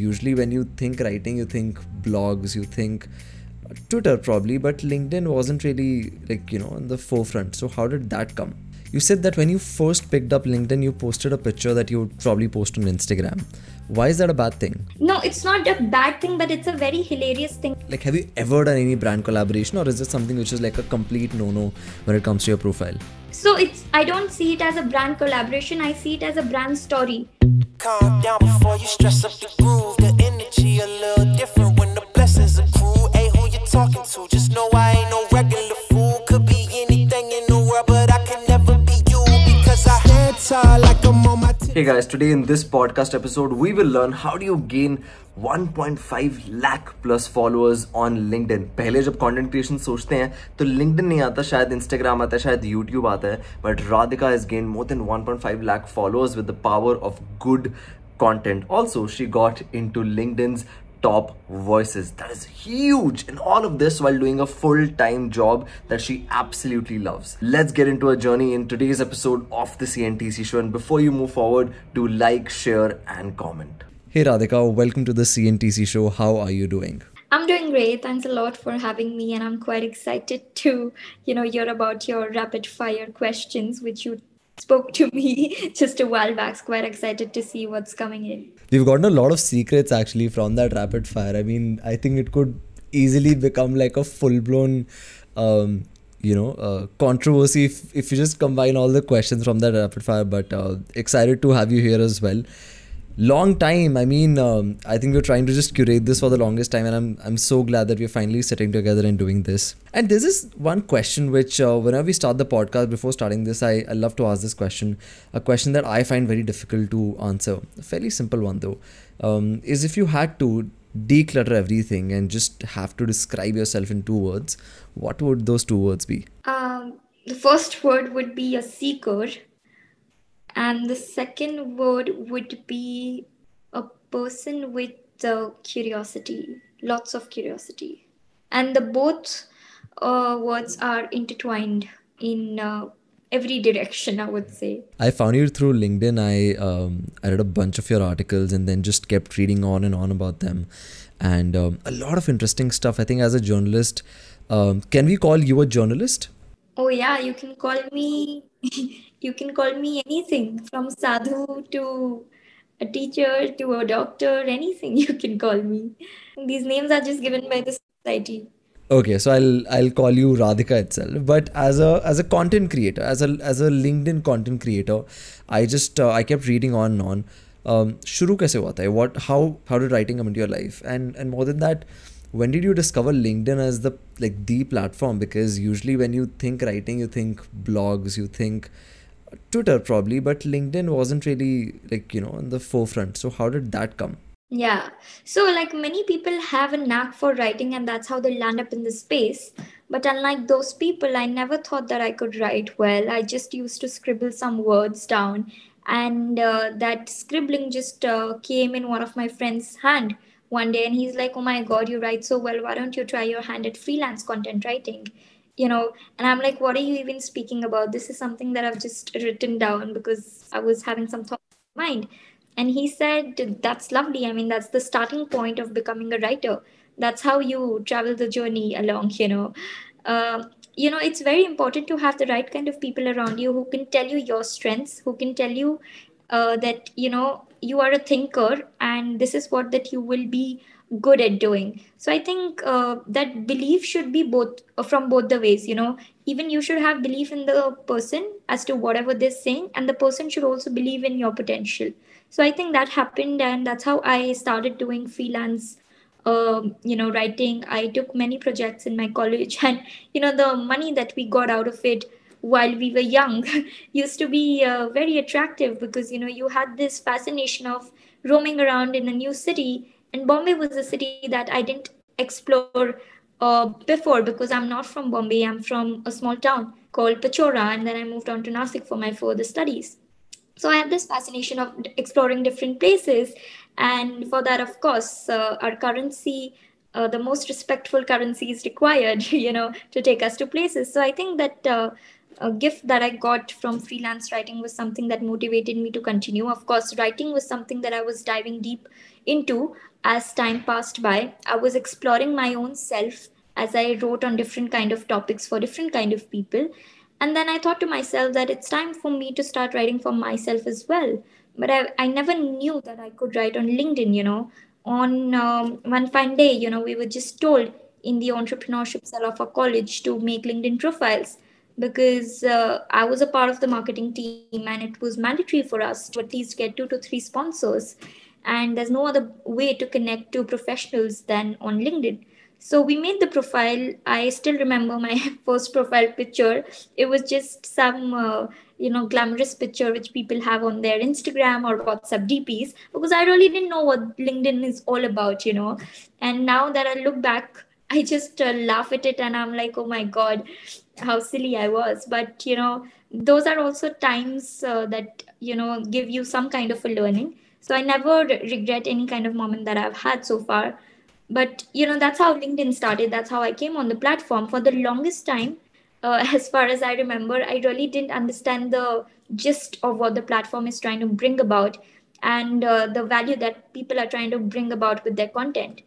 Usually, when you think writing, you think blogs, you think Twitter probably, but LinkedIn wasn't really like, you know, in the forefront. So, how did that come? You said that when you first picked up LinkedIn, you posted a picture that you would probably post on Instagram. Why is that a bad thing? No, it's not a bad thing, but it's a very hilarious thing. Like, have you ever done any brand collaboration, or is it something which is like a complete no no when it comes to your profile? So, it's I don't see it as a brand collaboration, I see it as a brand story. Calm down before you stress up the groove. The energy a little different when the blessings accrue. Hey, who you talking to? Just know I ain't no regular fool. Could be anything in the world, but I can never be you because I stand tall Hey guys, today in this podcast episode, we will learn how do you gain 1.5 lakh plus followers on LinkedIn. पहले जब content creation सोचते हैं तो LinkedIn नहीं आता शायद Instagram आता है शायद YouTube आता है but Radhika has gained more than 1.5 lakh followers with the power of good content. Also, she got into LinkedIn's top voices. That is huge. And all of this while doing a full time job that she absolutely loves. Let's get into a journey in today's episode of the CNTC show. And before you move forward, do like, share, and comment. Hey Radhika, welcome to the CNTC show. How are you doing? I'm doing great. Thanks a lot for having me, and I'm quite excited to, you know, hear about your rapid fire questions, which you spoke to me just a while back. Quite excited to see what's coming in. We've gotten a lot of secrets actually from that rapid fire. I mean, I think it could easily become like a full blown, um, you know, uh, controversy if, if you just combine all the questions from that rapid fire. But uh, excited to have you here as well long time. I mean um, i think we're trying to just curate this for the longest time and i'm i'm so glad that we're finally sitting together and doing this. And this is one question which uh, whenever we start the podcast before starting this I, I love to ask this question a question that i find very difficult to answer. A fairly simple one though. Um, is if you had to declutter everything and just have to describe yourself in two words what would those two words be? Um, the first word would be a seeker and the second word would be a person with uh, curiosity lots of curiosity. And the both uh, words are intertwined in uh, every direction i would say. I found you through linkedin. I um, i read a bunch of your articles and then just kept reading on and on about them. And um, a lot of interesting stuff. I think as a journalist um, can we call you a journalist? Oh yeah you can call me you can call me anything from sadhu to a teacher to a doctor anything you can call me. These names are just given by the society. Okay so i'll i'll call you radhika itself. But as a as a content creator as a as a linkedin content creator i just uh, i kept reading on and on. Um shuru kaise hua tha? What how how did writing come into your life? And and more than that when did you discover linkedin as the like the platform because usually when you think writing you think blogs you think Twitter probably, but LinkedIn wasn't really like, you know, in the forefront. So how did that come? Yeah. So, like many people have a knack for writing, and that's how they land up in the space. But unlike those people, I never thought that I could write well. I just used to scribble some words down, and uh, that scribbling just uh, came in one of my friend's hand one day, and he's like, "Oh my God, you write so well. Why don't you try your hand at freelance content writing?" you know? And i'm like what are you even speaking about? This is something that i've just written down because i was having some thought in mind. And he said that's lovely. I mean that's the starting point of becoming a writer. That's how you travel the journey along you know? Uh, you know it's very important to have the right kind of people around you who can tell you your strengths who can tell you uh, that you know you are a thinker and this is what that you will be good at doing. So i think uh, that belief should be both uh, from both the ways you know. Even you should have belief in the person as to whatever they're saying and the person should also believe in your potential. So i think that happened and that's how i started doing freelance um, you know writing. I took many projects in my college and you know the money that we got out of it while we were young used to be uh, very attractive because you know you had this fascination of roaming around in a new city and Bombay was a city that I didn't explore uh, before because I'm not from Bombay. I'm from a small town called Pachora, and then I moved on to Nasik for my further studies. So I had this fascination of exploring different places, and for that, of course, uh, our currency. Uh, the most respectful currency is required, you know, to take us to places. So I think that uh, a gift that I got from freelance writing was something that motivated me to continue. Of course, writing was something that I was diving deep into as time passed by. I was exploring my own self as I wrote on different kind of topics for different kind of people. And then I thought to myself that it's time for me to start writing for myself as well. But I, I never knew that I could write on LinkedIn, you know. On um, one fine day, you know, we were just told in the entrepreneurship cell of our college to make LinkedIn profiles because uh, I was a part of the marketing team and it was mandatory for us to at least get two to three sponsors. And there's no other way to connect to professionals than on LinkedIn. So we made the profile. I still remember my first profile picture. It was just some, uh, you know, glamorous picture which people have on their Instagram or WhatsApp DPs because I really didn't know what LinkedIn is all about, you know. And now that I look back, I just uh, laugh at it and I'm like, oh my God, how silly I was. But, you know, those are also times uh, that, you know, give you some kind of a learning. So I never regret any kind of moment that I've had so far. But, you know, that's how LinkedIn started. That's how I came on the platform. For the longest time, uh, as far as I remember, I really didn't understand the gist of what the platform is trying to bring about and uh, the value that people are trying to bring about with their content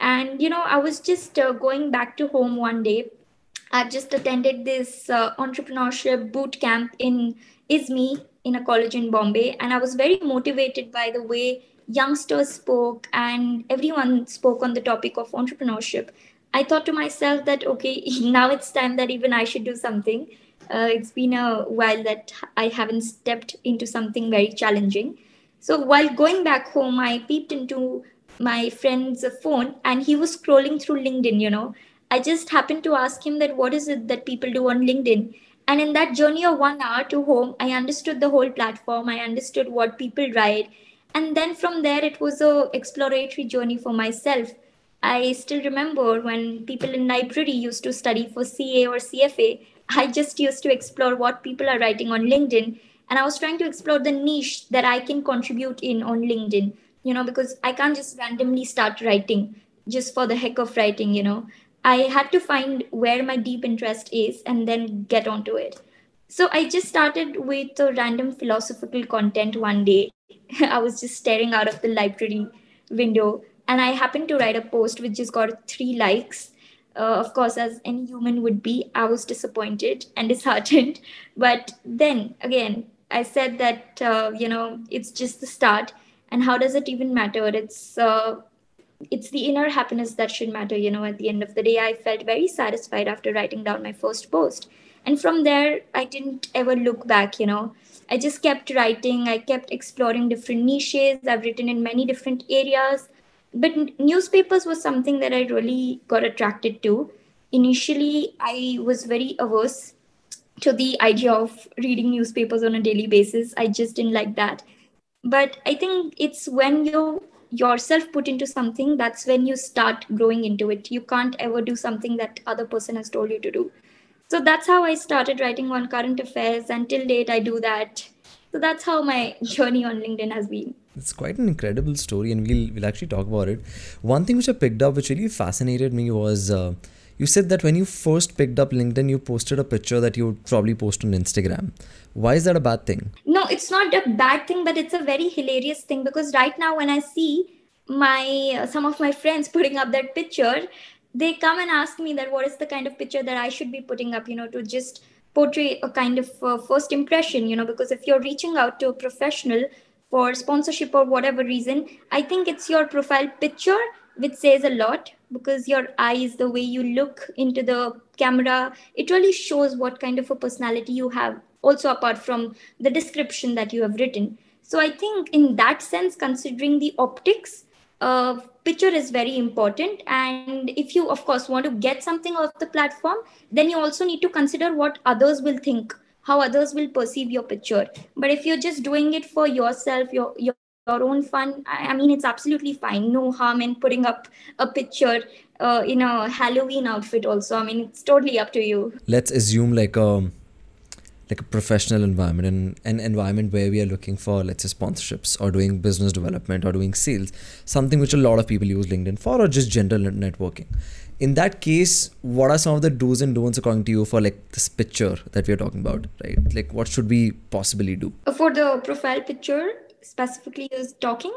and you know i was just uh, going back to home one day. I just attended this uh, entrepreneurship boot camp in izmi in a college in bombay. And i was very motivated by the way youngsters spoke and everyone spoke on the topic of entrepreneurship. I thought to myself that okay now it's time that even i should do something. Uh, it's been a while that i haven't stepped into something very challenging. So while going back home i peeped into my friend's phone and he was scrolling through LinkedIn, you know. I just happened to ask him that what is it that people do on LinkedIn? And in that journey of one hour to home, I understood the whole platform. I understood what people write. And then from there, it was a exploratory journey for myself. I still remember when people in library used to study for CA or CFA, I just used to explore what people are writing on LinkedIn. And I was trying to explore the niche that I can contribute in on LinkedIn you know because i can't just randomly start writing just for the heck of writing you know. I had to find where my deep interest is and then get onto it. So i just started with a random philosophical content one day. I was just staring out of the library window and i happened to write a post which just got three likes. Uh, of course as any human would be i was disappointed and disheartened. But then again i said that uh, you know it's just the start and how does it even matter? It's uh, it's the inner happiness that should matter you know at the end of the day. I felt very satisfied after writing down my first post. And from there i didn't ever look back you know. I just kept writing. I kept exploring different niches. I've written in many different areas. But newspapers was something that i really got attracted to. Initially i was very averse to the idea of reading newspapers on a daily basis. I just didn't like that but i think it's when you yourself put into something that's when you start growing into it. You can't ever do something that other person has told you to do. So that's how i started writing on current affairs. And till date i do that. So that's how my journey on linkedin has been. It's quite an incredible story and we'll, we'll actually talk about it. One thing which i picked up which really fascinated me was uh, you said that when you first picked up LinkedIn, you posted a picture that you would probably post on Instagram. Why is that a bad thing? No, it's not a bad thing, but it's a very hilarious thing because right now when I see my uh, some of my friends putting up that picture, they come and ask me that what is the kind of picture that I should be putting up, you know, to just portray a kind of uh, first impression, you know, because if you're reaching out to a professional for sponsorship or whatever reason, I think it's your profile picture which says a lot because your eyes the way you look into the camera it really shows what kind of a personality you have. Also apart from the description that you have written. So i think in that sense considering the optics uh, picture is very important. And if you of course want to get something off the platform then you also need to consider what others will think how others will perceive your picture. But if you're just doing it for yourself your your your own fun. I, mean it's absolutely fine. No harm in putting up a picture uh, in a halloween outfit also. I mean it's totally up to you. Let's assume like a like a professional environment and an environment where we are looking for let's say sponsorships or doing business development or doing sales something which a lot of people use linkedin for or just general networking. In that case what are some of the do's and don'ts according to you for like this picture that we are talking about right? Like what should we possibly do? For the profile picture specifically is talking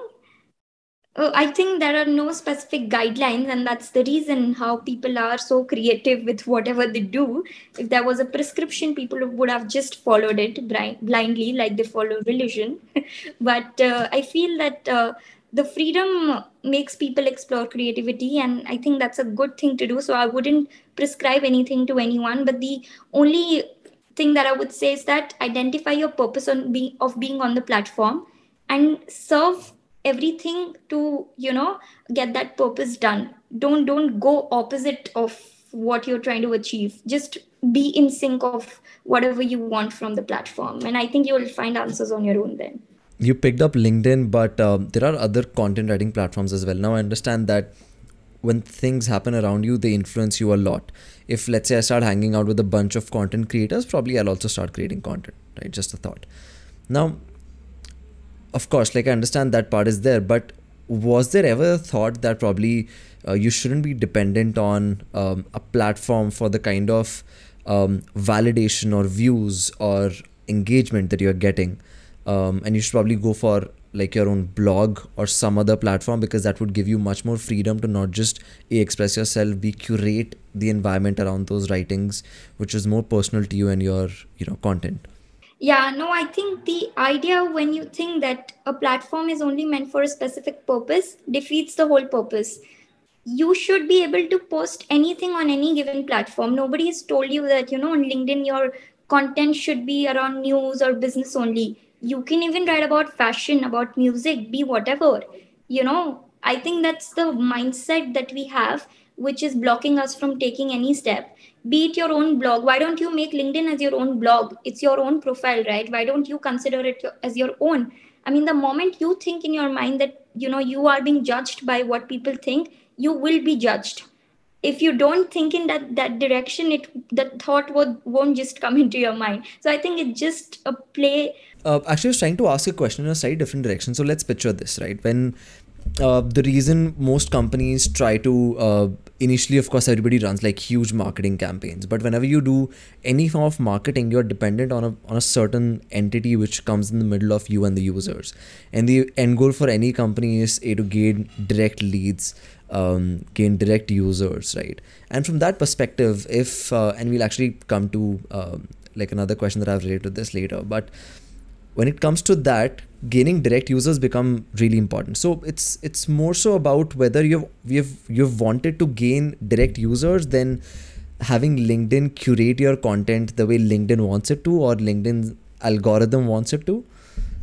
uh, I think there are no specific guidelines, and that's the reason how people are so creative with whatever they do. If there was a prescription, people would have just followed it blindly, like they follow religion. but uh, I feel that uh, the freedom makes people explore creativity, and I think that's a good thing to do. So I wouldn't prescribe anything to anyone, but the only thing that I would say is that identify your purpose on being of being on the platform and serve everything to you know get that purpose done. Don't don't go opposite of what you're trying to achieve. Just be in sync of whatever you want from the platform. And i think you will find answers on your own then. You picked up linkedin but um, there are other content writing platforms as well. Now i understand that when things happen around you they influence you a lot. If let's say i start hanging out with a bunch of content creators probably i'll also start creating content right? Just a thought. Now of course, like I understand that part is there, but was there ever a thought that probably uh, you shouldn't be dependent on um, a platform for the kind of um, validation or views or engagement that you're getting? Um, and you should probably go for like your own blog or some other platform because that would give you much more freedom to not just a, express yourself b curate the environment around those writings which is more personal to you and your you know content yeah, no, I think the idea when you think that a platform is only meant for a specific purpose defeats the whole purpose. You should be able to post anything on any given platform. Nobody has told you that, you know, on LinkedIn, your content should be around news or business only. You can even write about fashion, about music, be whatever. You know, I think that's the mindset that we have, which is blocking us from taking any step. Be it your own blog. Why don't you make linkedin as your own blog? It's your own profile right? Why don't you consider it as your own? I mean the moment you think in your mind that you know you are being judged by what people think you will be judged. If you don't think in that that direction it that thought would, won't just come into your mind. So i think it's just a play. Uh, actually i was trying to ask a question in a slightly different direction. So let's picture this right? When uh, the reason most companies try to uh, initially of course everybody runs like huge marketing campaigns. But whenever you do any form of marketing you're dependent on a, on a certain entity which comes in the middle of you and the users. And the end goal for any company is a to gain direct leads um, gain direct users right? And from that perspective if uh, and we'll actually come to um, like another question that i've related to this later but when it comes to that gaining direct users become really important. So it's it's more so about whether you've you've you've wanted to gain direct users than having linkedin curate your content the way linkedin wants it to or linkedin's algorithm wants it to.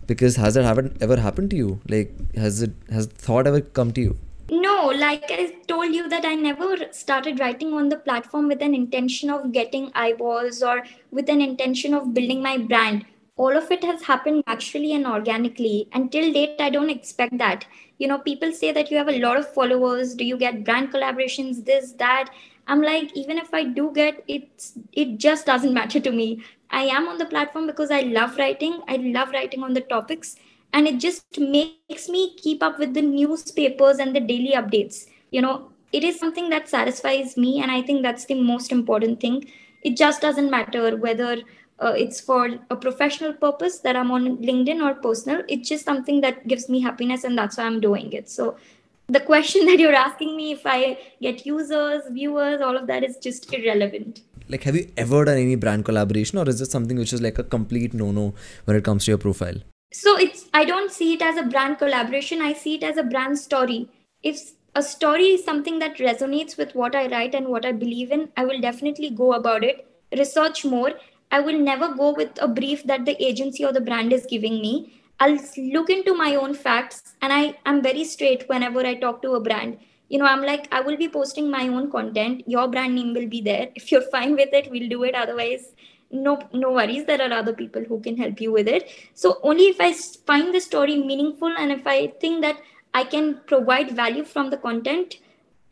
Because has that haven't ever happened to you? Like has it has thought ever come to you? No like i told you that i never started writing on the platform with an intention of getting eyeballs or with an intention of building my brand all of it has happened naturally and organically. Until date i don't expect that. You know people say that you have a lot of followers. Do you get brand collaborations? This that. I'm like even if i do get it it just doesn't matter to me. I am on the platform because i love writing. I love writing on the topics. And it just makes me keep up with the newspapers and the daily updates. You know it is something that satisfies me and i think that's the most important thing. It just doesn't matter whether uh, it's for a professional purpose that I'm on LinkedIn or personal. It's just something that gives me happiness, and that's why I'm doing it. So, the question that you're asking me if I get users, viewers, all of that is just irrelevant. Like, have you ever done any brand collaboration, or is this something which is like a complete no no when it comes to your profile? So, it's I don't see it as a brand collaboration, I see it as a brand story. If a story is something that resonates with what I write and what I believe in, I will definitely go about it, research more, I will never go with a brief that the agency or the brand is giving me. I'll look into my own facts and I am very straight whenever I talk to a brand. You know, I'm like, I will be posting my own content. Your brand name will be there. If you're fine with it, we'll do it. Otherwise, no, no worries. There are other people who can help you with it. So only if I find the story meaningful and if I think that I can provide value from the content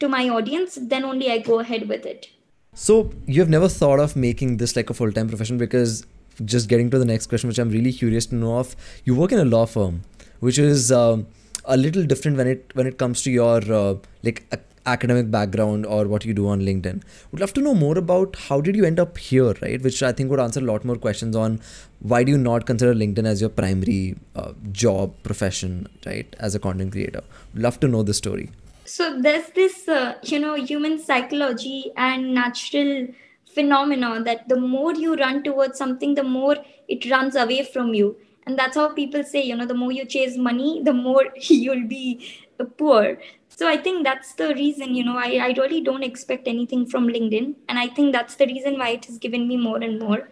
to my audience, then only I go ahead with it. So you've never thought of making this like a full-time profession because just getting to the next question, which I'm really curious to know of. You work in a law firm, which is um, a little different when it when it comes to your uh, like academic background or what you do on LinkedIn. Would love to know more about how did you end up here, right? Which I think would answer a lot more questions on why do you not consider LinkedIn as your primary uh, job profession, right? As a content creator. Would love to know the story. So there's this, uh, you know, human psychology and natural phenomena that the more you run towards something, the more it runs away from you. And that's how people say, you know, the more you chase money, the more you'll be poor. So i think that's the reason you know I, I really don't expect anything from linkedin. And i think that's the reason why it has given me more and more.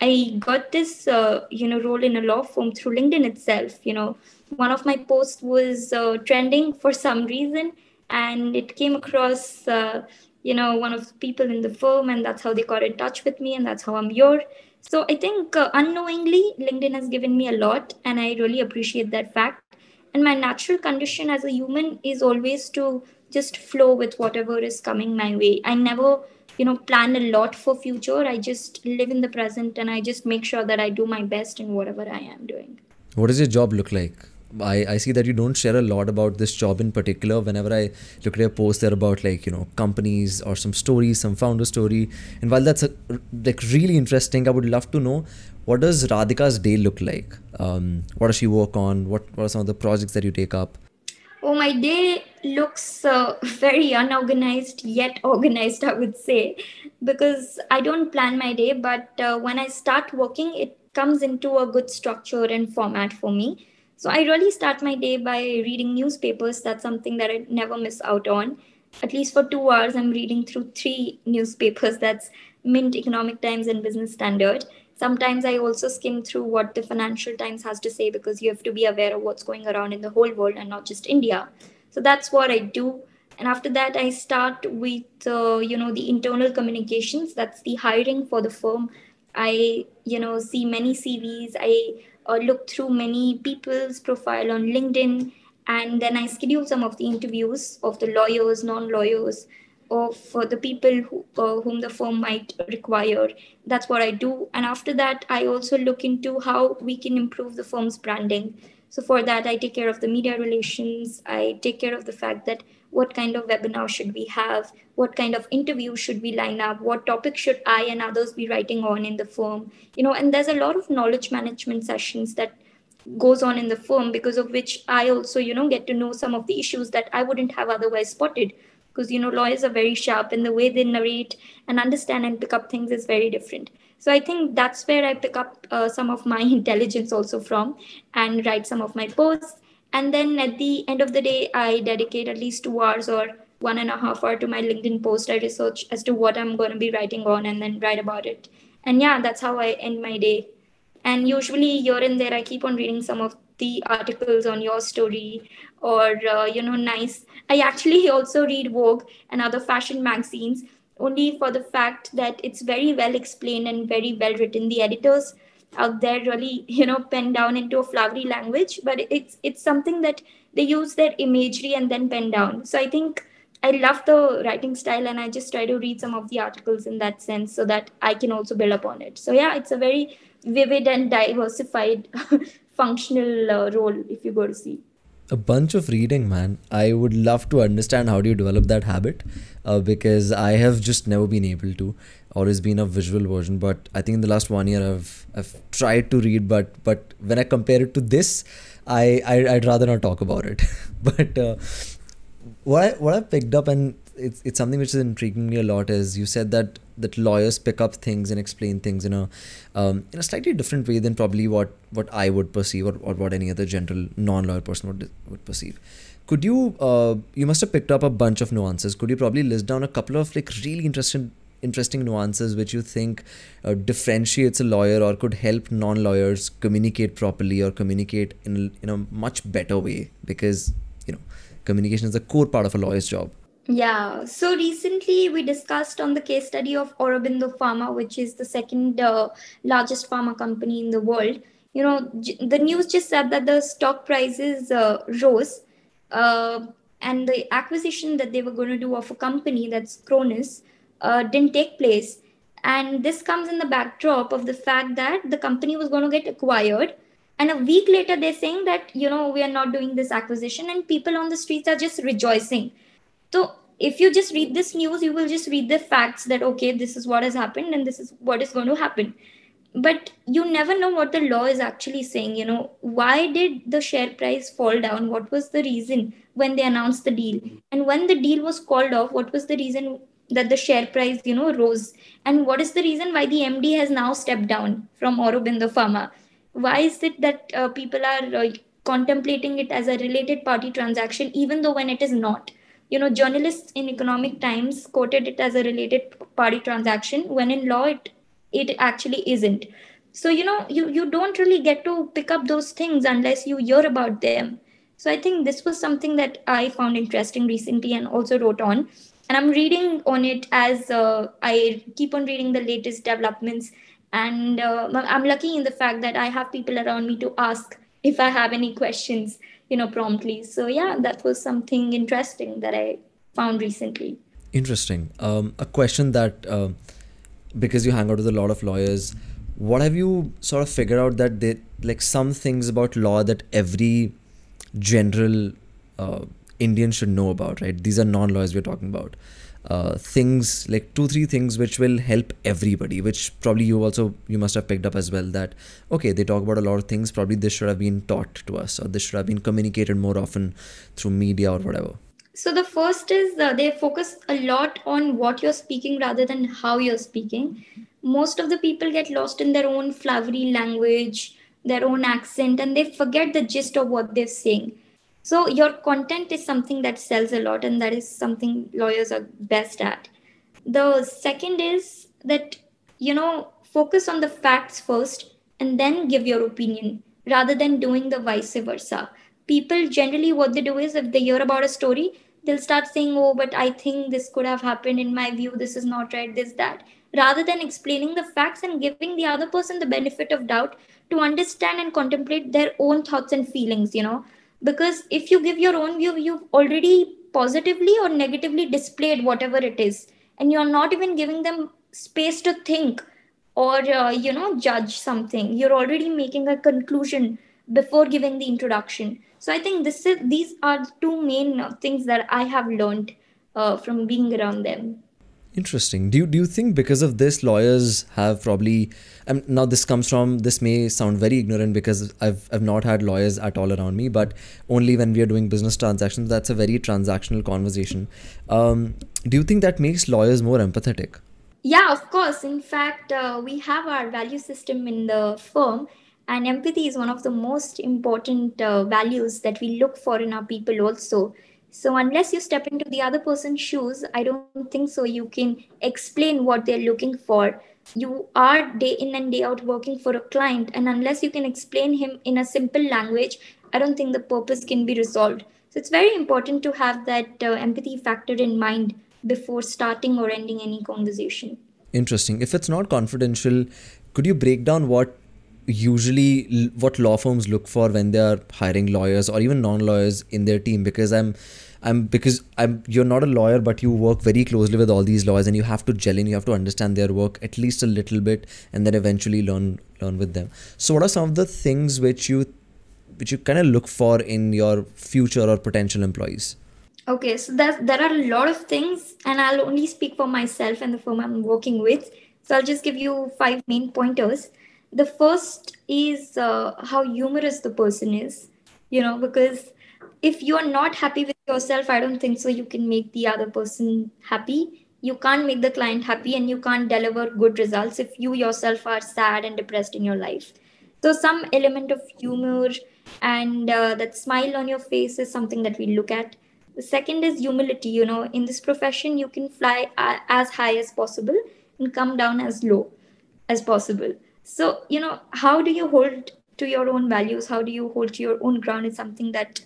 I got this uh, you know role in a law firm through linkedin itself. You know one of my posts was uh, trending for some reason and it came across uh, you know one of the people in the firm and that's how they got in touch with me and that's how i'm here. So i think uh, unknowingly linkedin has given me a lot and i really appreciate that fact. And my natural condition as a human is always to just flow with whatever is coming my way. I never you know plan a lot for future. I just live in the present and i just make sure that i do my best in whatever i am doing. What does your job look like I, I see that you don't share a lot about this job in particular. Whenever I look at your posts, they're about like you know companies or some stories, some founder story. And while that's a, like really interesting, I would love to know what does Radhika's day look like? Um, what does she work on? What, what are some of the projects that you take up? Oh, my day looks uh, very unorganized yet organized, I would say, because I don't plan my day. But uh, when I start working, it comes into a good structure and format for me. So I really start my day by reading newspapers. That's something that I never miss out on. At least for two hours, I'm reading through three newspapers. That's Mint, Economic Times, and Business Standard sometimes i also skim through what the financial times has to say because you have to be aware of what's going around in the whole world and not just india so that's what i do and after that i start with uh, you know the internal communications that's the hiring for the firm i you know see many cvs i uh, look through many people's profile on linkedin and then i schedule some of the interviews of the lawyers non-lawyers of uh, the people who, uh, whom the firm might require. That's what I do. And after that, I also look into how we can improve the firm's branding. So for that, I take care of the media relations. I take care of the fact that what kind of webinar should we have? What kind of interview should we line up? What topic should I and others be writing on in the firm? You know, and there's a lot of knowledge management sessions that goes on in the firm because of which I also, you know, get to know some of the issues that I wouldn't have otherwise spotted because you know lawyers are very sharp and the way they narrate and understand and pick up things is very different so i think that's where i pick up uh, some of my intelligence also from and write some of my posts and then at the end of the day i dedicate at least two hours or one and a half hour to my linkedin post. I research as to what i'm going to be writing on and then write about it. And yeah that's how i end my day. And usually here and there i keep on reading some of the articles on YourStory or uh, you know nice. I actually also read vogue and other fashion magazines only for the fact that it's very well explained and very well written. The editors out there really you know pen down into a flowery language but it's it's something that they use their imagery and then pen down. So i think i love the writing style and i just try to read some of the articles in that sense so that i can also build upon it. So yeah it's a very vivid and diversified functional uh, role if you go to see a bunch of reading man. I would love to understand how do you develop that habit uh, because i have just never been able to. Always been a visual version but i think in the last one year i've i've tried to read but but when i compare it to this i, I would rather not talk about it. But uh, what i what i picked up and it's, it's something which is intriguing me a lot is you said that that lawyers pick up things and explain things in a um, in a slightly different way than probably what what I would perceive or, or what any other general non-lawyer person would would perceive. Could you uh, you must have picked up a bunch of nuances. Could you probably list down a couple of like really interesting interesting nuances which you think uh, differentiates a lawyer or could help non-lawyers communicate properly or communicate in in a much better way because you know communication is a core part of a lawyer's job yeah, so recently we discussed on the case study of Aurobindo Pharma, which is the second uh, largest pharma company in the world. You know, the news just said that the stock prices uh, rose, uh, and the acquisition that they were going to do of a company that's Cronus uh, didn't take place. And this comes in the backdrop of the fact that the company was going to get acquired. And a week later, they're saying that, you know, we are not doing this acquisition, and people on the streets are just rejoicing. So if you just read this news, you will just read the facts that, okay, this is what has happened and this is what is going to happen. But you never know what the law is actually saying. You know, why did the share price fall down? What was the reason when they announced the deal? And when the deal was called off, what was the reason that the share price, you know, rose? And what is the reason why the MD has now stepped down from Aurobindo Pharma? Why is it that uh, people are uh, contemplating it as a related party transaction, even though when it is not? You know journalists in economic times quoted it as a related party transaction when in law it it actually isn't. So you know you you don't really get to pick up those things unless you hear about them. So i think this was something that i found interesting recently and also wrote on. And i'm reading on it as uh, i keep on reading the latest developments. And uh, i'm lucky in the fact that i have people around me to ask if i have any questions you know promptly. So yeah that was something interesting that i found recently. Interesting. Um, a question that uh, because you hang out with a lot of lawyers what have you sort of figured out that they like some things about law that every general uh, indian should know about right? These are non-lawyers we're talking about uh, things like two three things which will help everybody which probably you also you must have picked up as well that okay they talk about a lot of things probably this should have been taught to us or this should have been communicated more often through media or whatever. So the first is uh, they focus a lot on what you're speaking rather than how you're speaking. Most of the people get lost in their own flowery language their own accent and they forget the gist of what they're saying so your content is something that sells a lot, and that is something lawyers are best at. The second is that you know focus on the facts first and then give your opinion rather than doing the vice versa. People generally what they do is if they hear about a story, they'll start saying, Oh, but I think this could have happened in my view, this is not right, this, that, rather than explaining the facts and giving the other person the benefit of doubt to understand and contemplate their own thoughts and feelings, you know because if you give your own view you've already positively or negatively displayed whatever it is. And you're not even giving them space to think or uh, you know judge something. You're already making a conclusion before giving the introduction. So i think this is these are two main things that i have learned uh, from being around them Interesting. Do you, do you think because of this, lawyers have probably, um, now this comes from, this may sound very ignorant because I've, I've not had lawyers at all around me, but only when we are doing business transactions, that's a very transactional conversation. Um, do you think that makes lawyers more empathetic? Yeah, of course. In fact, uh, we have our value system in the firm, and empathy is one of the most important uh, values that we look for in our people also so unless you step into the other person's shoes, I don't think so. You can explain what they're looking for. You are day in and day out working for a client, and unless you can explain him in a simple language, I don't think the purpose can be resolved. So it's very important to have that uh, empathy factor in mind before starting or ending any conversation. Interesting. If it's not confidential, could you break down what usually what law firms look for when they are hiring lawyers or even non-lawyers in their team because i'm i'm because i'm you're not a lawyer but you work very closely with all these lawyers and you have to gel in you have to understand their work at least a little bit and then eventually learn learn with them. So what are some of the things which you which you kind of look for in your future or potential employees? Okay so there, there are a lot of things and i'll only speak for myself and the firm i'm working with. So i'll just give you five main pointers the first is uh, how humorous the person is you know because if you are not happy with yourself i don't think so you can make the other person happy. You can't make the client happy and you can't deliver good results if you yourself are sad and depressed in your life. So some element of humor and uh, that smile on your face is something that we look at. The second is humility you know in this profession you can fly as high as possible and come down as low as possible so, you know, how do you hold to your own values? How do you hold to your own ground is something that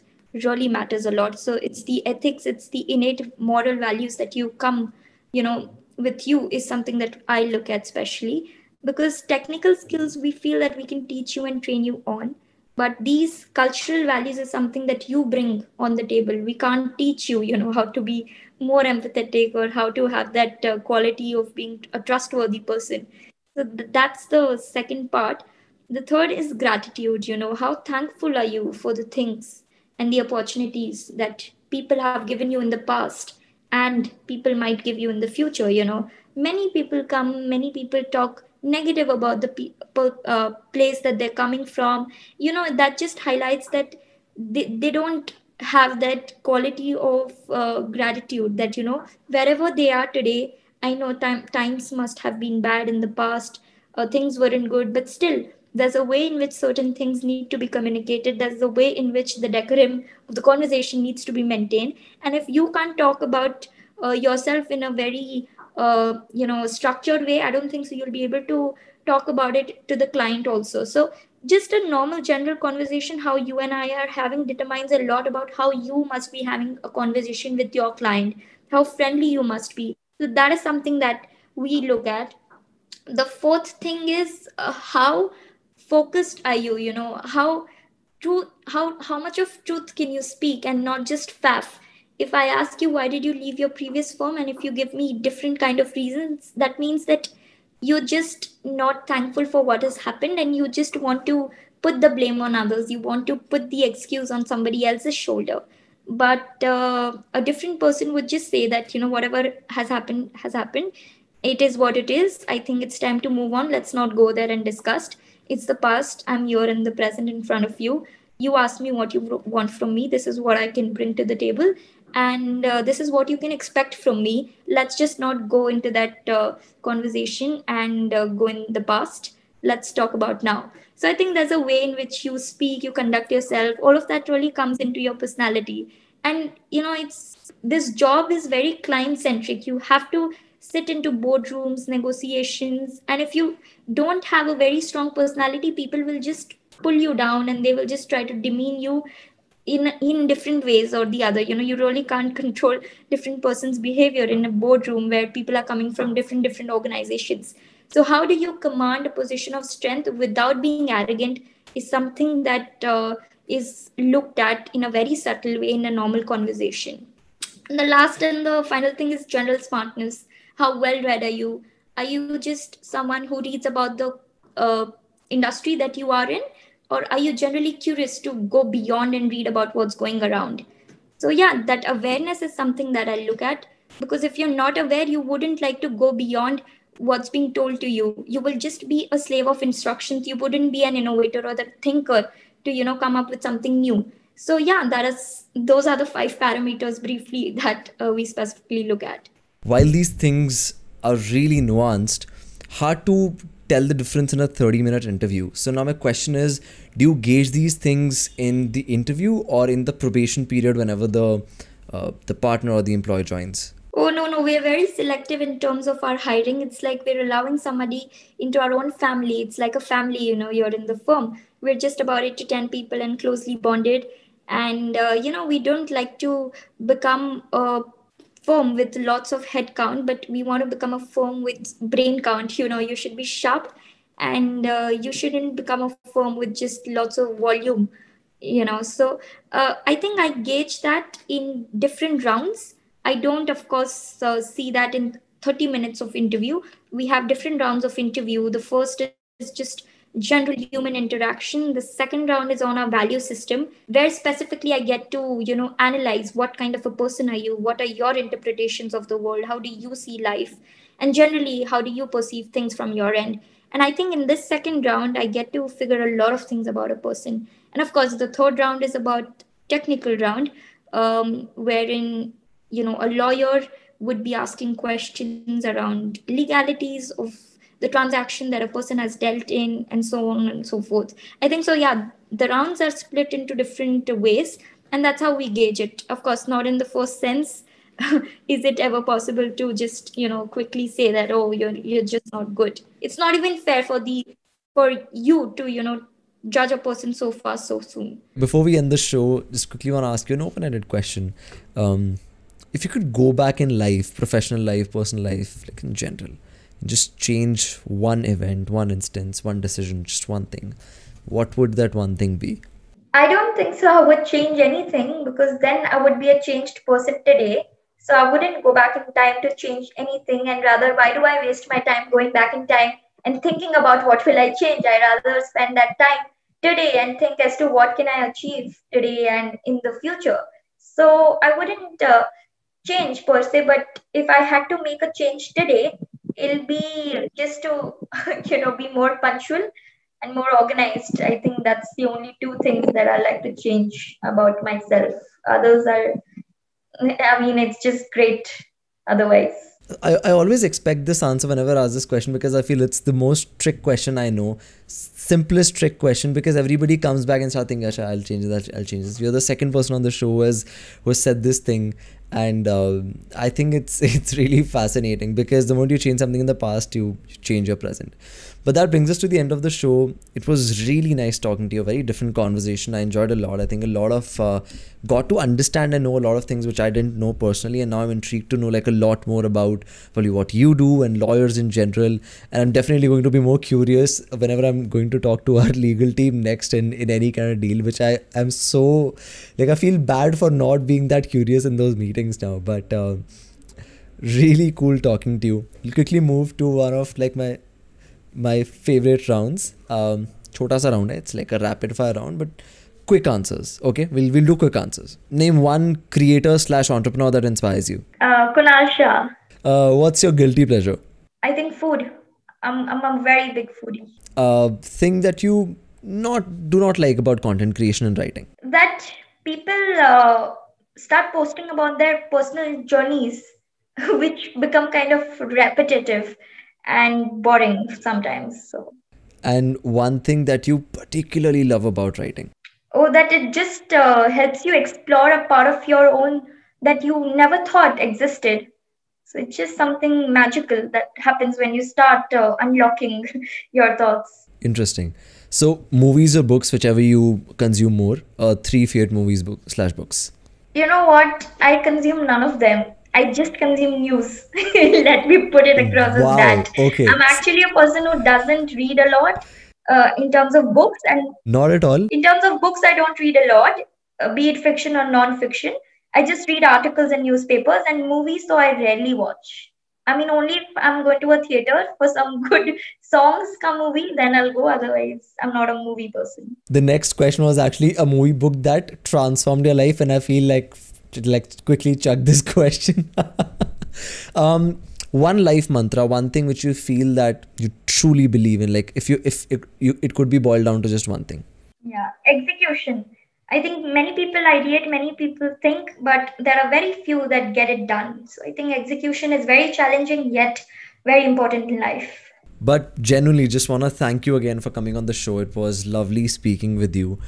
really matters a lot. So, it's the ethics, it's the innate moral values that you come, you know, with you is something that I look at, especially because technical skills we feel that we can teach you and train you on. but these cultural values is something that you bring on the table we can't teach you you know how to be more empathetic or how to have that uh, quality of being a trustworthy person so th- that's the second part. The third is gratitude you know how thankful are you for the things and the opportunities that people have given you in the past and people might give you in the future you know. Many people come many people talk negative about the people uh, place that they're coming from. You know that just highlights that they, they don't have that quality of uh, gratitude that you know wherever they are today i know time, times must have been bad in the past. Uh, things weren't good but still there's a way in which certain things need to be communicated. There's a way in which the decorum of the conversation needs to be maintained. And if you can't talk about uh, yourself in a very uh, you know structured way i don't think so you'll be able to talk about it to the client also. So just a normal general conversation how you and i are having determines a lot about how you must be having a conversation with your client how friendly you must be so that is something that we look at. The fourth thing is uh, how focused are you you know how truth how how much of truth can you speak and not just faff? If i ask you why did you leave your previous firm? And if you give me different kind of reasons that means that you're just not thankful for what has happened and you just want to put the blame on others. You want to put the excuse on somebody else's shoulder but uh, a different person would just say that you know whatever has happened has happened. It is what it is. I think it's time to move on. Let's not go there and discuss. It's the past. I'm here in the present in front of you. You ask me what you want from me. This is what i can bring to the table. And uh, this is what you can expect from me. Let's just not go into that uh, conversation and uh, go in the past. Let's talk about now so i think there's a way in which you speak you conduct yourself. All of that really comes into your personality. And you know it's this job is very client centric you have to sit into boardrooms negotiations. And if you don't have a very strong personality people will just pull you down and they will just try to demean you in in different ways or the other. You know you really can't control different person's behavior in a boardroom where people are coming from different different organizations so how do you command a position of strength without being arrogant is something that uh, is looked at in a very subtle way in a normal conversation. And the last and the final thing is general smartness. How well read are you? Are you just someone who reads about the uh, industry that you are in? Or are you generally curious to go beyond and read about what's going around? So yeah that awareness is something that i look at. Because if you're not aware you wouldn't like to go beyond what's being told to you you will just be a slave of instructions you wouldn't be an innovator or the thinker to you know come up with something new so yeah that is those are the five parameters briefly that uh, we specifically look at while these things are really nuanced hard to tell the difference in a 30 minute interview. So now my question is do you gauge these things in the interview or in the probation period whenever the uh, the partner or the employee joins? Oh no no we are very selective in terms of our hiring. It's like we're allowing somebody into our own family. It's like a family, you know, you're in the firm. We're just about 8 to 10 people and closely bonded and uh, you know we don't like to become a firm with lots of head count, but we want to become a firm with brain count. You know, you should be sharp and uh, you shouldn't become a firm with just lots of volume. You know, so uh, I think I gauge that in different rounds. I don't, of course, uh, see that in 30 minutes of interview. We have different rounds of interview. The first is just general human interaction the second round is on our value system where specifically i get to you know analyze what kind of a person are you what are your interpretations of the world how do you see life and generally how do you perceive things from your end and i think in this second round i get to figure a lot of things about a person and of course the third round is about technical round um, wherein you know a lawyer would be asking questions around legalities of the transaction that a person has dealt in and so on and so forth. I think so yeah the rounds are split into different ways and that's how we gauge it. Of course not in the first sense. Is it ever possible to just you know quickly say that oh you're you're just not good? It's not even fair for the for you to you know judge a person so fast so soon. Before we end the show just quickly want to ask you an open-ended question. Um, if you could go back in life professional life personal life like in general just change one event, one instance, one decision, just one thing, what would that one thing be? I don't think so. I would change anything because then I would be a changed person today. So I wouldn't go back in time to change anything. And rather, why do I waste my time going back in time and thinking about what will I change? I rather spend that time today and think as to what can I achieve today and in the future. So I wouldn't uh, change per se, but if I had to make a change today, it'll be just to you know be more punctual and more organized. I think that's the only two things that I like to change about myself. Others are, I mean, it's just great otherwise. I, I always expect this answer whenever I ask this question because I feel it's the most trick question I know. Simplest trick question because everybody comes back and starts thinking, I'll change this, I'll change this. You're the second person on the show who has, who has said this thing and uh, I think it's it's really fascinating because the moment you change something in the past, you change your present. But that brings us to the end of the show. It was really nice talking to you. A very different conversation. I enjoyed a lot. I think a lot of uh, got to understand and know a lot of things which I didn't know personally, and now I'm intrigued to know like a lot more about probably what you do and lawyers in general. And I'm definitely going to be more curious whenever I'm going to talk to our legal team next in in any kind of deal. Which I am so like I feel bad for not being that curious in those meetings now, but. Uh, really cool talking to you. We'll quickly move to one of like my my favorite rounds. Um, chota sa round hai. It's like a rapid fire round, but quick answers. Okay, we'll we'll do quick answers. Name one creator slash entrepreneur that inspires you. Uh, Kunal Shah. Uh, what's your guilty pleasure? I think food. I'm I'm a very big foodie. Uh, thing that you not do not like about content creation and writing. That people uh, start posting about their personal journeys, which become kind of repetitive and boring sometimes. So. And one thing that you particularly love about writing. Oh, that it just uh, helps you explore a part of your own that you never thought existed. So it's just something magical that happens when you start uh, unlocking your thoughts. Interesting. So movies or books, whichever you consume more, uh, three favorite movies book, slash books. You know what? I consume none of them. I just consume news. Let me put it across wow. as that. Okay. I'm actually a person who doesn't read a lot uh, in terms of books, and not at all. In terms of books, I don't read a lot, uh, be it fiction or non-fiction. I just read articles and newspapers and movies, so I rarely watch. I mean, only if I'm going to a theater for some good songs come movie, then I'll go. Otherwise, I'm not a movie person. The next question was actually a movie book that transformed your life, and I feel like like quickly chuck this question. um, one life mantra, one thing which you feel that you truly believe in, like if you if it, you it could be boiled down to just one thing. Yeah, execution. I think many people ideate, many people think, but there are very few that get it done. So I think execution is very challenging yet very important in life. But genuinely, just want to thank you again for coming on the show. It was lovely speaking with you,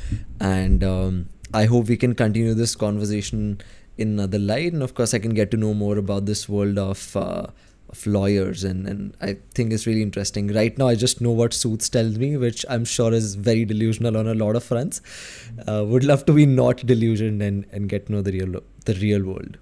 and um, I hope we can continue this conversation in another light. And of course, I can get to know more about this world of uh, of lawyers, and and I think it's really interesting. Right now, I just know what Suits tells me, which I'm sure is very delusional on a lot of fronts. Uh, would love to be not delusioned and and get to know the real the real world.